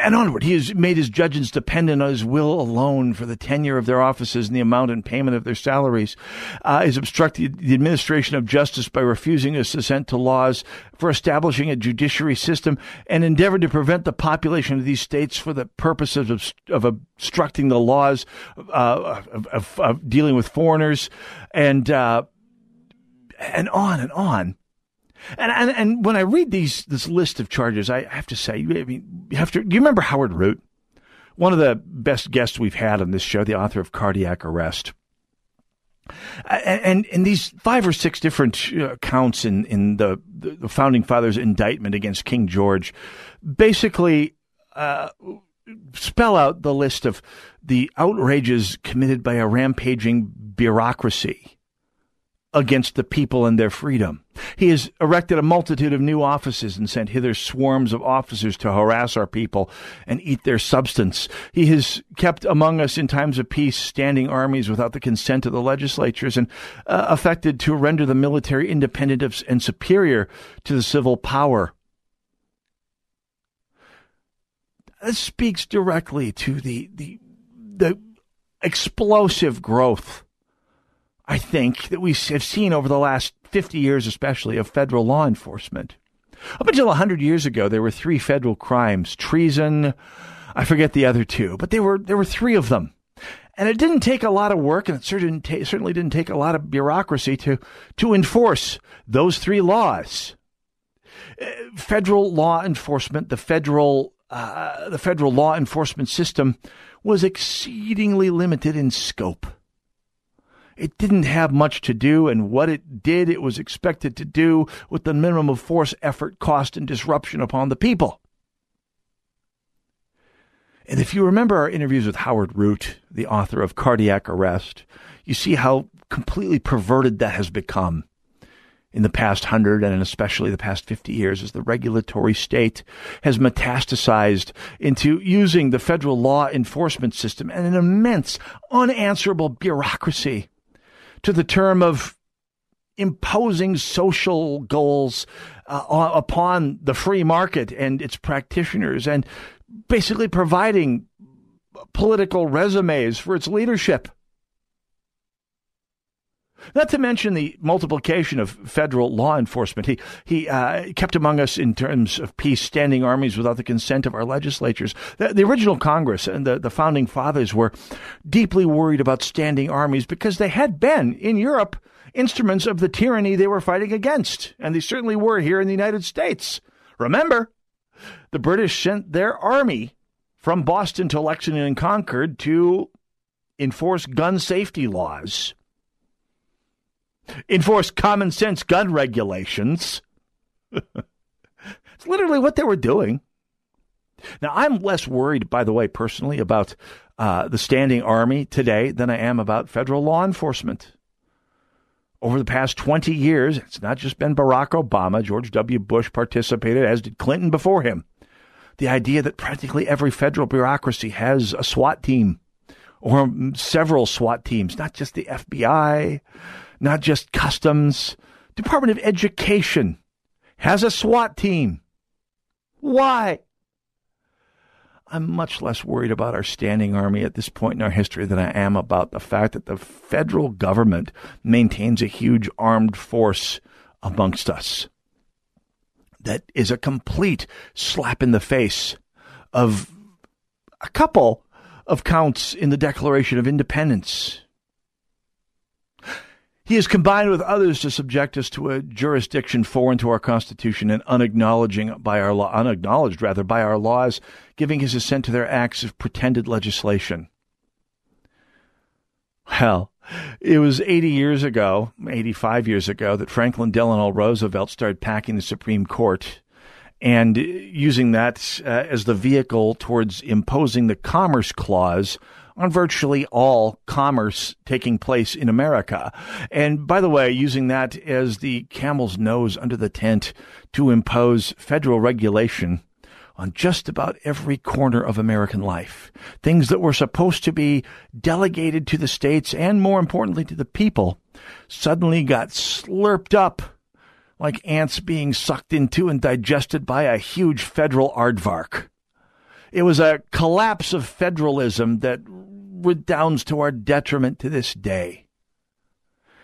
S10: and onward. He has made his judges dependent on his will alone for the tenure of their offices and the amount and payment of their salaries. Uh, has obstructed the administration of justice by refusing his assent to laws for establishing a judiciary system and endeavored to prevent the population of these states for the purposes of, of obstructing the laws uh, of, of, of, dealing with foreigners and uh, and on and on. And, and and when I read these this list of charges, I have to say, I mean, you have to. Do you remember Howard Root, one of the best guests we've had on this show, the author of Cardiac Arrest, and and, and these five or six different uh, counts in in the, the founding fathers' indictment against King George, basically. Uh, spell out the list of the outrages committed by a rampaging bureaucracy against the people and their freedom. He has erected a multitude of new offices and sent hither swarms of officers to harass our people and eat their substance. He has kept among us in times of peace standing armies without the consent of the legislatures and uh, affected to render the military independent of, and superior to the civil power. This speaks directly to the, the, the explosive growth I think, that we have seen over the last 50 years, especially, of federal law enforcement. Up until 100 years ago, there were three federal crimes treason, I forget the other two, but there were, there were three of them. And it didn't take a lot of work, and it certainly didn't take a lot of bureaucracy to, to enforce those three laws. Uh, federal law enforcement, the federal, uh, the federal law enforcement system was exceedingly limited in scope. It didn't have much to do, and what it did, it was expected to do with the minimum of force, effort, cost, and disruption upon the people. And if you remember our interviews with Howard Root, the author of Cardiac Arrest, you see how completely perverted that has become in the past hundred and especially the past 50 years as the regulatory state has metastasized into using the federal law enforcement system and an immense unanswerable bureaucracy to the term of imposing social goals uh, upon the free market and its practitioners and basically providing political resumes for its leadership. Not to mention the multiplication of federal law enforcement. He, he uh, kept among us, in terms of peace, standing armies without the consent of our legislatures. The, the, original Congress and the, the founding fathers were deeply worried about standing armies because they had been in Europe instruments of the tyranny they were fighting against, and they certainly were here in the United States. Remember, the British sent their army from Boston to Lexington and Concord to enforce gun safety laws enforce common sense gun regulations. it's literally what they were doing. Now, I'm less worried, by the way, personally, about uh, the standing army today than I am about federal law enforcement. Over the past 20 years, it's not just been Barack Obama. George W. Bush participated, as did Clinton before him. The idea that practically every federal bureaucracy has a SWAT team or several SWAT teams, not just the FBI, not just customs. Department of Education has a SWAT team. Why? I'm much less worried about our standing army at this point in our history than I am about the fact that the federal government maintains a huge armed force amongst us. That is a complete slap in the face of a couple of counts in the Declaration of Independence he has combined with others to subject us to a jurisdiction foreign to our Constitution and unacknowledging by our law, unacknowledged rather by our laws, giving his assent to their acts of pretended legislation. Well, it was 80 years ago, 85 years ago, that Franklin Delano Roosevelt started packing the Supreme Court and using that uh, as the vehicle towards imposing the Commerce Clause on virtually all commerce taking place in America. And by the way, using that as the camel's nose under the tent to impose federal regulation on just about every corner of American life. Things that were supposed to be delegated to the states and more importantly to the people suddenly got slurped up like ants being sucked into and digested by a huge federal aardvark. It was a collapse of federalism that redounds to our detriment to this day.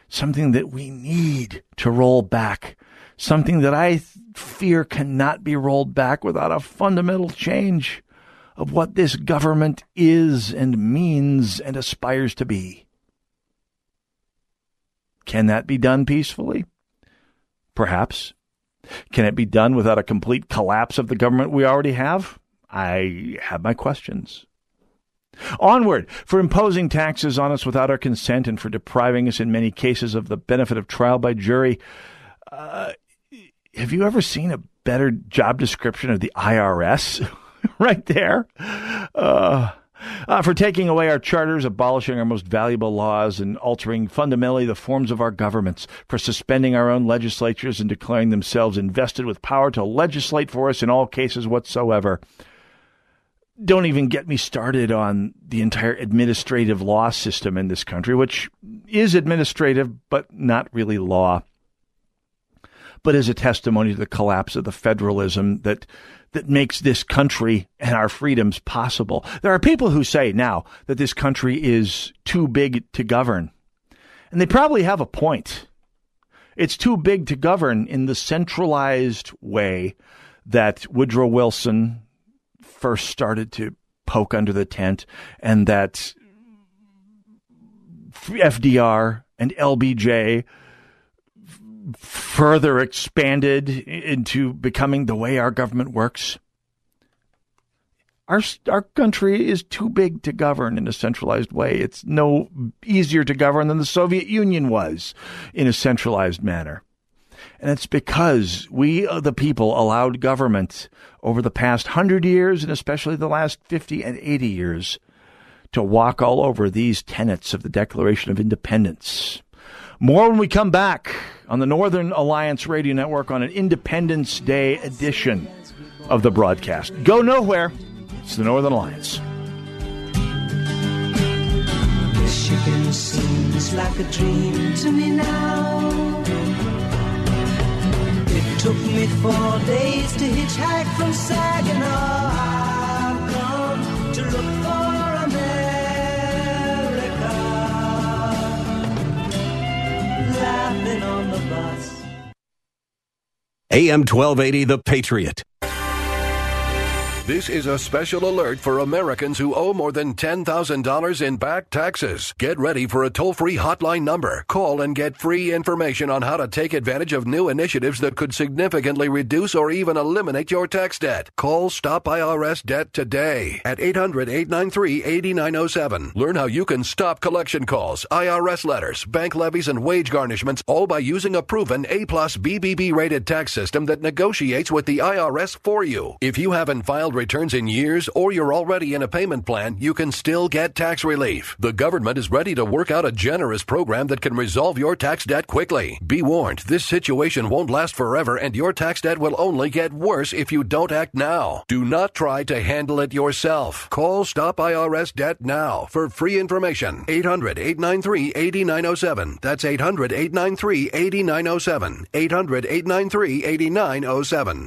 S10: Something that we need to roll back. Something that I fear cannot be rolled back without a fundamental change of what this government is and means and aspires to be. Can that be done peacefully? Perhaps. Can it be done without a complete collapse of the government we already have? I have my questions. Onward, for imposing taxes on us without our consent and for depriving us in many cases of the benefit of trial by jury. Uh, have you ever seen a better job description of the IRS? right there. Uh, uh, for taking away our charters, abolishing our most valuable laws, and altering fundamentally the forms of our governments, for suspending our own legislatures and declaring themselves invested with power to legislate for us in all cases whatsoever don't even get me started on the entire administrative law system in this country, which is administrative but not really law, but is a testimony to the collapse of the federalism that that makes this country and our freedoms possible. There are people who say now that this country is too big to govern, and they probably have a point. It's too big to govern in the centralized way that Woodrow Wilson first started to poke under the tent and that FDR and LBJ further expanded into becoming the way our government works. Our, our country is too big to govern in a centralized way. It's no easier to govern than the Soviet Union was in a centralized manner. And it's because we, uh, the people, allowed government over the past hundred years, and especially the last 50 and 80 years, to walk all over these tenets of the Declaration of Independence. More when we come back on the Northern Alliance Radio Network on an Independence Day edition of the broadcast. Go nowhere. It's the Northern Alliance.
S26: like a dream to me now. Took me four days to hitchhike from Saginaw. I've come to look for America. Laughing on the bus. AM 1280, The Patriot.
S27: This is a special alert for Americans who owe more than $10,000 in back taxes. Get ready for a toll free hotline number. Call and get free information on how to take advantage of new initiatives that could significantly reduce or even eliminate your tax debt. Call Stop IRS Debt today at 800 893 8907. Learn how you can stop collection calls, IRS letters, bank levies, and wage garnishments all by using a proven A plus BBB rated tax system that negotiates with the IRS for you. If you haven't filed returns in years or you're already in a payment plan, you can still get tax relief. The government is ready to work out a generous program that can resolve your tax debt quickly. Be warned, this situation won't last forever and your tax debt will only get worse if you don't act now. Do not try to handle it yourself. Call Stop IRS Debt now for free information. 800 893 8907. That's 800 893 8907. 800 893 8907.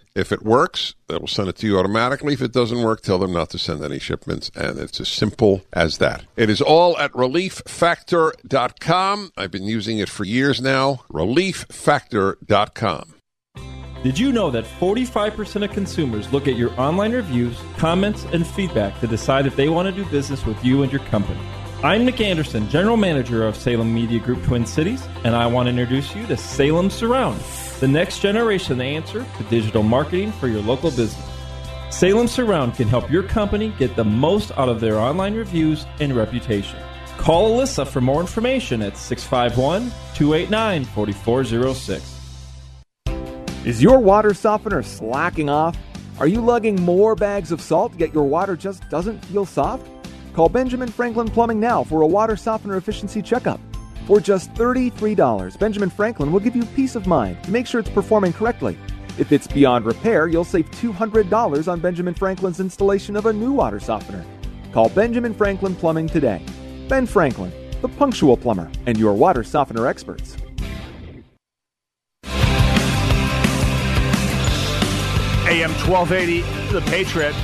S28: If it works, it'll send it to you automatically. If it doesn't work, tell them not to send any shipments. And it's as simple as that. It is all at relieffactor.com. I've been using it for years now. Relieffactor.com.
S29: Did you know that 45% of consumers look at your online reviews, comments, and feedback to decide if they want to do business with you and your company? I'm Nick Anderson, General Manager of Salem Media Group Twin Cities, and I want to introduce you to Salem Surround the next generation answer to digital marketing for your local business. Salem Surround can help your company get the most out of their online reviews and reputation. Call Alyssa for more information at 651 289 4406.
S30: Is your water softener slacking off? Are you lugging more bags of salt yet your water just doesn't feel soft? Call Benjamin Franklin Plumbing now for a water softener efficiency checkup. For just $33, Benjamin Franklin will give you peace of mind to make sure it's performing correctly. If it's beyond repair, you'll save $200 on Benjamin Franklin's installation of a new water softener. Call Benjamin Franklin Plumbing today. Ben Franklin, the punctual plumber, and your water softener experts.
S10: AM 1280, The Patriot,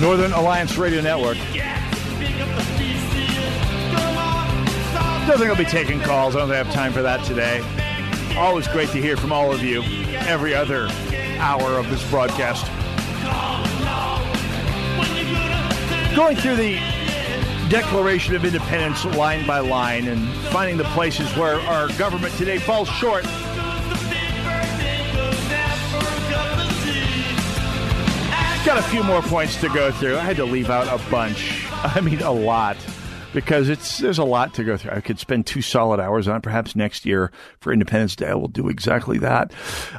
S10: Northern Alliance Radio Network. Yeah! Nothing will be taking calls. I don't have time for that today. Always great to hear from all of you every other hour of this broadcast. Going through the Declaration of Independence line by line and finding the places where our government today falls short. Got a few more points to go through. I had to leave out a bunch. I mean, a lot because it's there's a lot to go through. I could spend two solid hours on. Perhaps next year for Independence Day, I will do exactly that.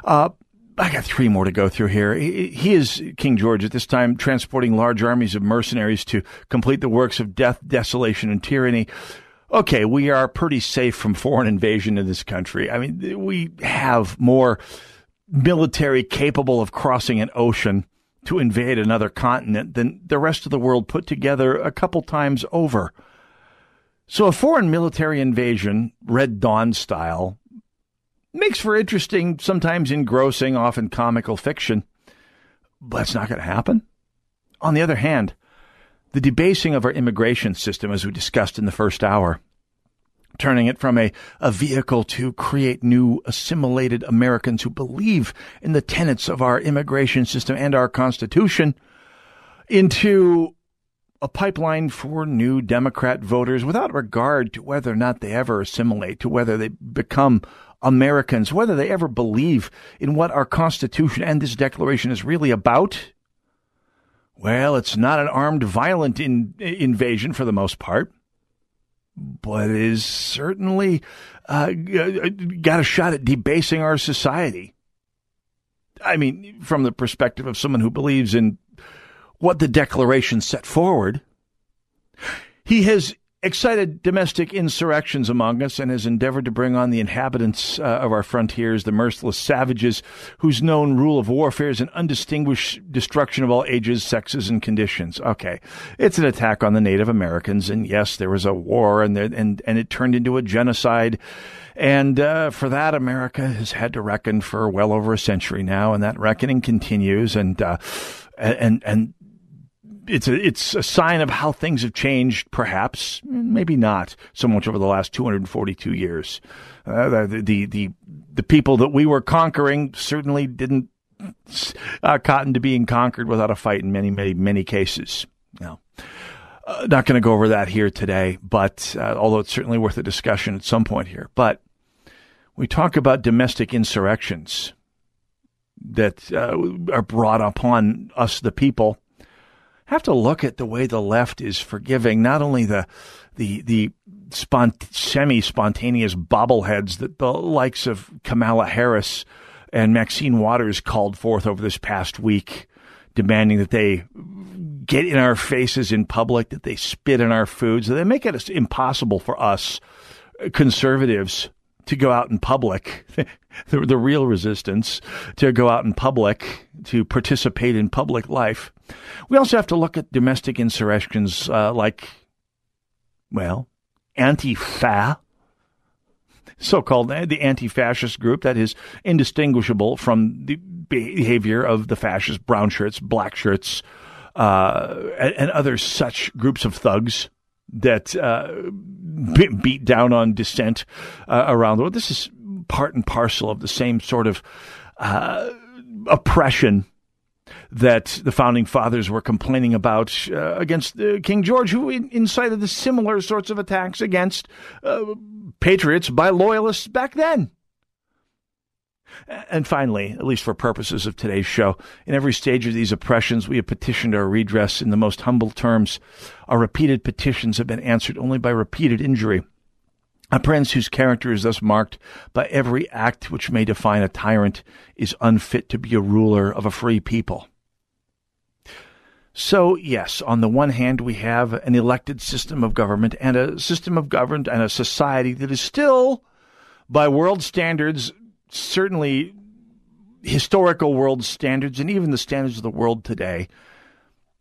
S10: Uh, I got three more to go through here. He, he is King George at this time, transporting large armies of mercenaries to complete the works of death, desolation, and tyranny. Okay, we are pretty safe from foreign invasion in this country. I mean, we have more military capable of crossing an ocean to invade another continent than the rest of the world put together a couple times over. So, a foreign military invasion, Red Dawn style, makes for interesting, sometimes engrossing, often comical fiction, but it's not going to happen. On the other hand, the debasing of our immigration system, as we discussed in the first hour, turning it from a, a vehicle to create new assimilated Americans who believe in the tenets of our immigration system and our Constitution into a pipeline for new Democrat voters without regard to whether or not they ever assimilate, to whether they become Americans, whether they ever believe in what our Constitution and this Declaration is really about. Well, it's not an armed, violent in, invasion for the most part, but it is certainly uh, got a shot at debasing our society. I mean, from the perspective of someone who believes in what the Declaration set forward. He has excited domestic insurrections among us and has endeavored to bring on the inhabitants uh, of our frontiers, the merciless savages whose known rule of warfare is an undistinguished destruction of all ages, sexes, and conditions. Okay. It's an attack on the Native Americans. And yes, there was a war and, there, and, and it turned into a genocide. And uh, for that, America has had to reckon for well over a century now. And that reckoning continues. And, uh, and, and it's a it's a sign of how things have changed, perhaps, maybe not so much over the last 242 years. Uh, the, the, the the people that we were conquering certainly didn't uh, cotton to being conquered without a fight in many many many cases. Now, uh, not going to go over that here today, but uh, although it's certainly worth a discussion at some point here, but we talk about domestic insurrections that uh, are brought upon us, the people have to look at the way the left is forgiving not only the the the spont- semi spontaneous bobbleheads that the likes of Kamala Harris and Maxine Waters called forth over this past week, demanding that they get in our faces in public, that they spit in our foods, that they make it impossible for us uh, conservatives to go out in public. the, the real resistance to go out in public, to participate in public life. We also have to look at domestic insurrections uh, like, well, Antifa, so called eh, the anti fascist group that is indistinguishable from the behavior of the fascist brown shirts, black shirts, uh, and, and, other such groups of thugs that uh, beat down on dissent uh, around the world. This is part and parcel of the same sort of uh, oppression that the founding fathers were complaining about uh, against uh, King George, who in- incited the similar sorts of attacks against uh, patriots by loyalists back then. And finally, at least for purposes of today's show, in every stage of these oppressions, we have petitioned our redress in the most humble terms. Our repeated petitions have been answered only by repeated injury. A prince whose character is thus marked by every act which may define a tyrant is unfit to be a ruler of a free people. So, yes, on the one hand, we have an elected system of government and a system of government and a society that is still, by world standards, certainly historical world standards and even the standards of the world today,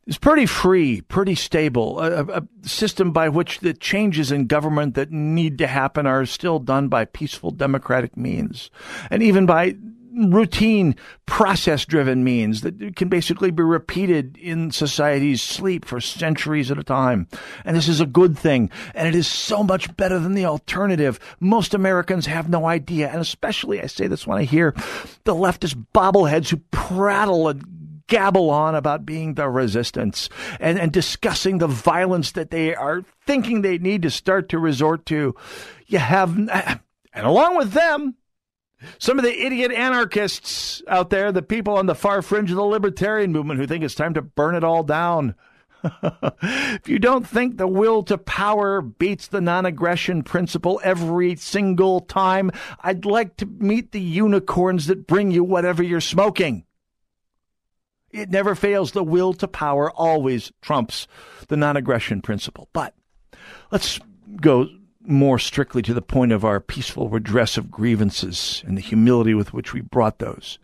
S10: is pretty free, pretty stable. A, a, system by which the changes in government that need to happen are still done by peaceful democratic means, and even by routine process driven means that can basically be repeated in society's sleep for centuries at a time. And this is a good thing. And it is so much better than the alternative. Most Americans have no idea. And especially I say this when I hear the leftist bobbleheads who prattle and gabble on about being the resistance and, and discussing the violence that they are thinking they need to start to resort to. You have, and along with them, some of the idiot anarchists out there, the people on the far fringe of the libertarian movement who think it's time to burn it all down. if you don't think the will to power beats the non aggression principle every single time, I'd like to meet the unicorns that bring you whatever you're smoking it never fails. The will to power always trumps the non aggression principle. But let's go more strictly to the point of our peaceful redress of grievances and the humility with which we brought those.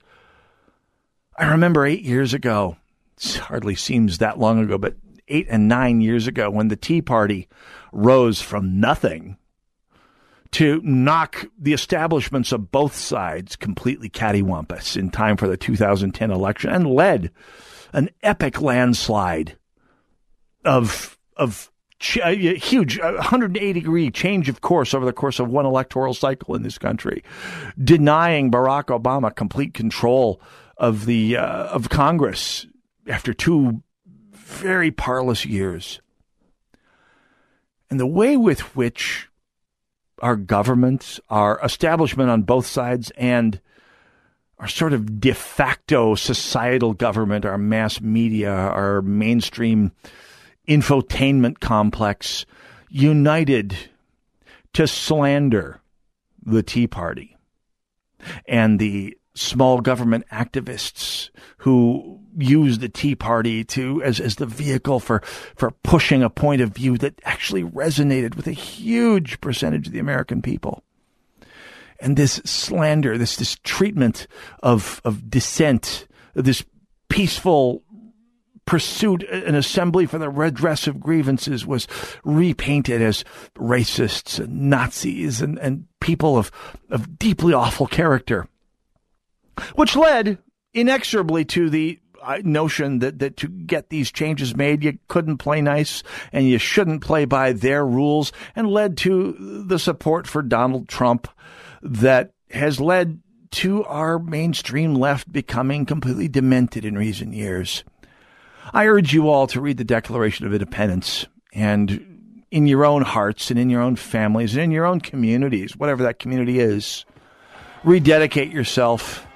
S10: I remember eight years ago, it hardly seems that long ago, but eight and nine years ago when the Tea Party rose from nothing to knock the establishments of both sides completely cattywampus in time for the 2010 election and led an epic landslide of of ch- uh, a huge uh, 180 degree change of course over the course of one electoral cycle in this country denying Barack Obama complete control of the uh, of Congress after two very parlous years and the way with which our governments, our establishment on both sides, and our sort of de facto societal government, our mass media, our mainstream infotainment complex, united to slander the Tea Party and the small government activists who use the Tea Party to as as the vehicle for for pushing a point of view that actually resonated with a huge percentage of the American people. And this slander, this this treatment of of dissent, this peaceful pursuit, uh, an assembly for the redress of grievances was repainted as racists and Nazis and, and people of, of deeply awful character, which led inexorably to the notion that, that to get these changes made, you couldn't play nice and you shouldn't play by their rules, and led to the support for Donald Trump that has led to our mainstream left becoming completely demented in recent years. I urge you all to read the Declaration of Independence and in your own hearts and in your own families and in your own communities, whatever that community is, rededicate yourself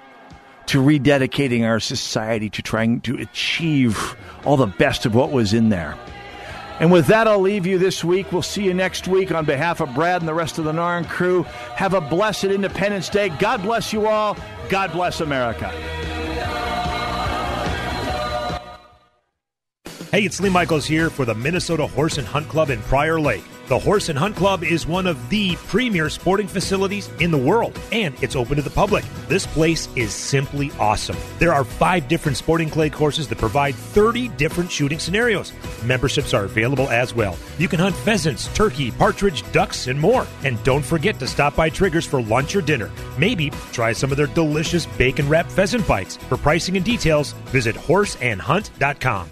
S10: to rededicating our society to trying to achieve all the best of what was in there. And with that, I'll leave you this week. We'll see you next week. On behalf of Brad and the rest of the NARN crew, have a blessed Independence Day. God bless you all. God bless America.
S31: Hey, it's Lee Michaels here for the Minnesota Horse and Hunt Club in Prior Lake. The Horse and Hunt Club is one of the premier sporting facilities in the world, and it's open to the public. This place is simply awesome. There are five different sporting clay courses that provide 30 different shooting scenarios. Memberships are available as well. You can hunt pheasants, turkey, partridge, ducks, and more. And don't forget to stop by Triggers for lunch or dinner. Maybe try some of their delicious bacon wrapped pheasant bites. For pricing and details, visit horseandhunt.com.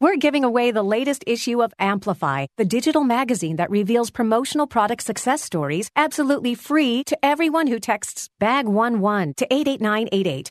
S32: We're giving away the latest issue of Amplify, the digital magazine that reveals promotional product success stories absolutely free to everyone who texts BAG11 to 88988.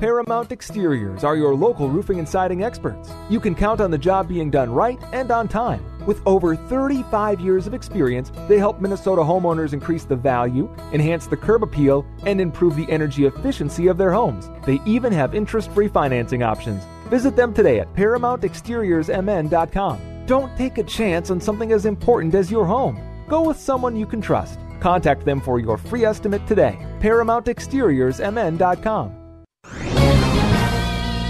S33: Paramount Exteriors are your local roofing and siding experts. You can count on the job being done right and on time. With over 35 years of experience, they help Minnesota homeowners increase the value, enhance the curb appeal, and improve the energy efficiency of their homes. They even have interest free financing options. Visit them today at ParamountExteriorsMN.com. Don't take a chance on something as important as your home. Go with someone you can trust. Contact them for your free estimate today. ParamountExteriorsMN.com.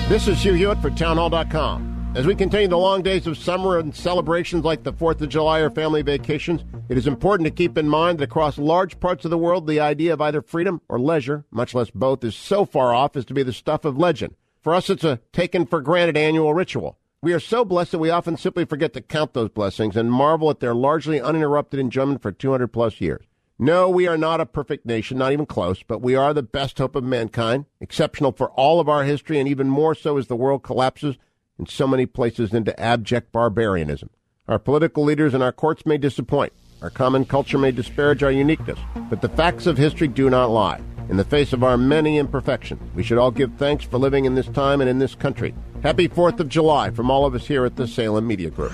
S34: This is Hugh Hewitt for townhall.com. As we continue the long days of summer and celebrations like the 4th of July or family vacations, it is important to keep in mind that across large parts of the world, the idea of either freedom or leisure, much less both, is so far off as to be the stuff of legend. For us, it's a taken for granted annual ritual. We are so blessed that we often simply forget to count those blessings and marvel at their largely uninterrupted enjoyment for 200 plus years. No, we are not a perfect nation, not even close, but we are the best hope of mankind, exceptional for all of our history, and even more so as the world collapses in so many places into abject barbarianism. Our political leaders and our courts may disappoint. Our common culture may disparage our uniqueness, but the facts of history do not lie. In the face of our many imperfections, we should all give thanks for living in this time and in this country. Happy 4th of July from all of us here at the Salem Media Group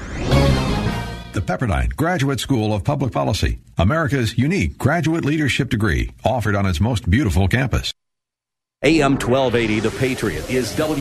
S35: the Pepperdine Graduate School of Public Policy, America's unique graduate leadership degree offered on its most beautiful campus.
S36: AM 1280, The Patriot
S37: is W.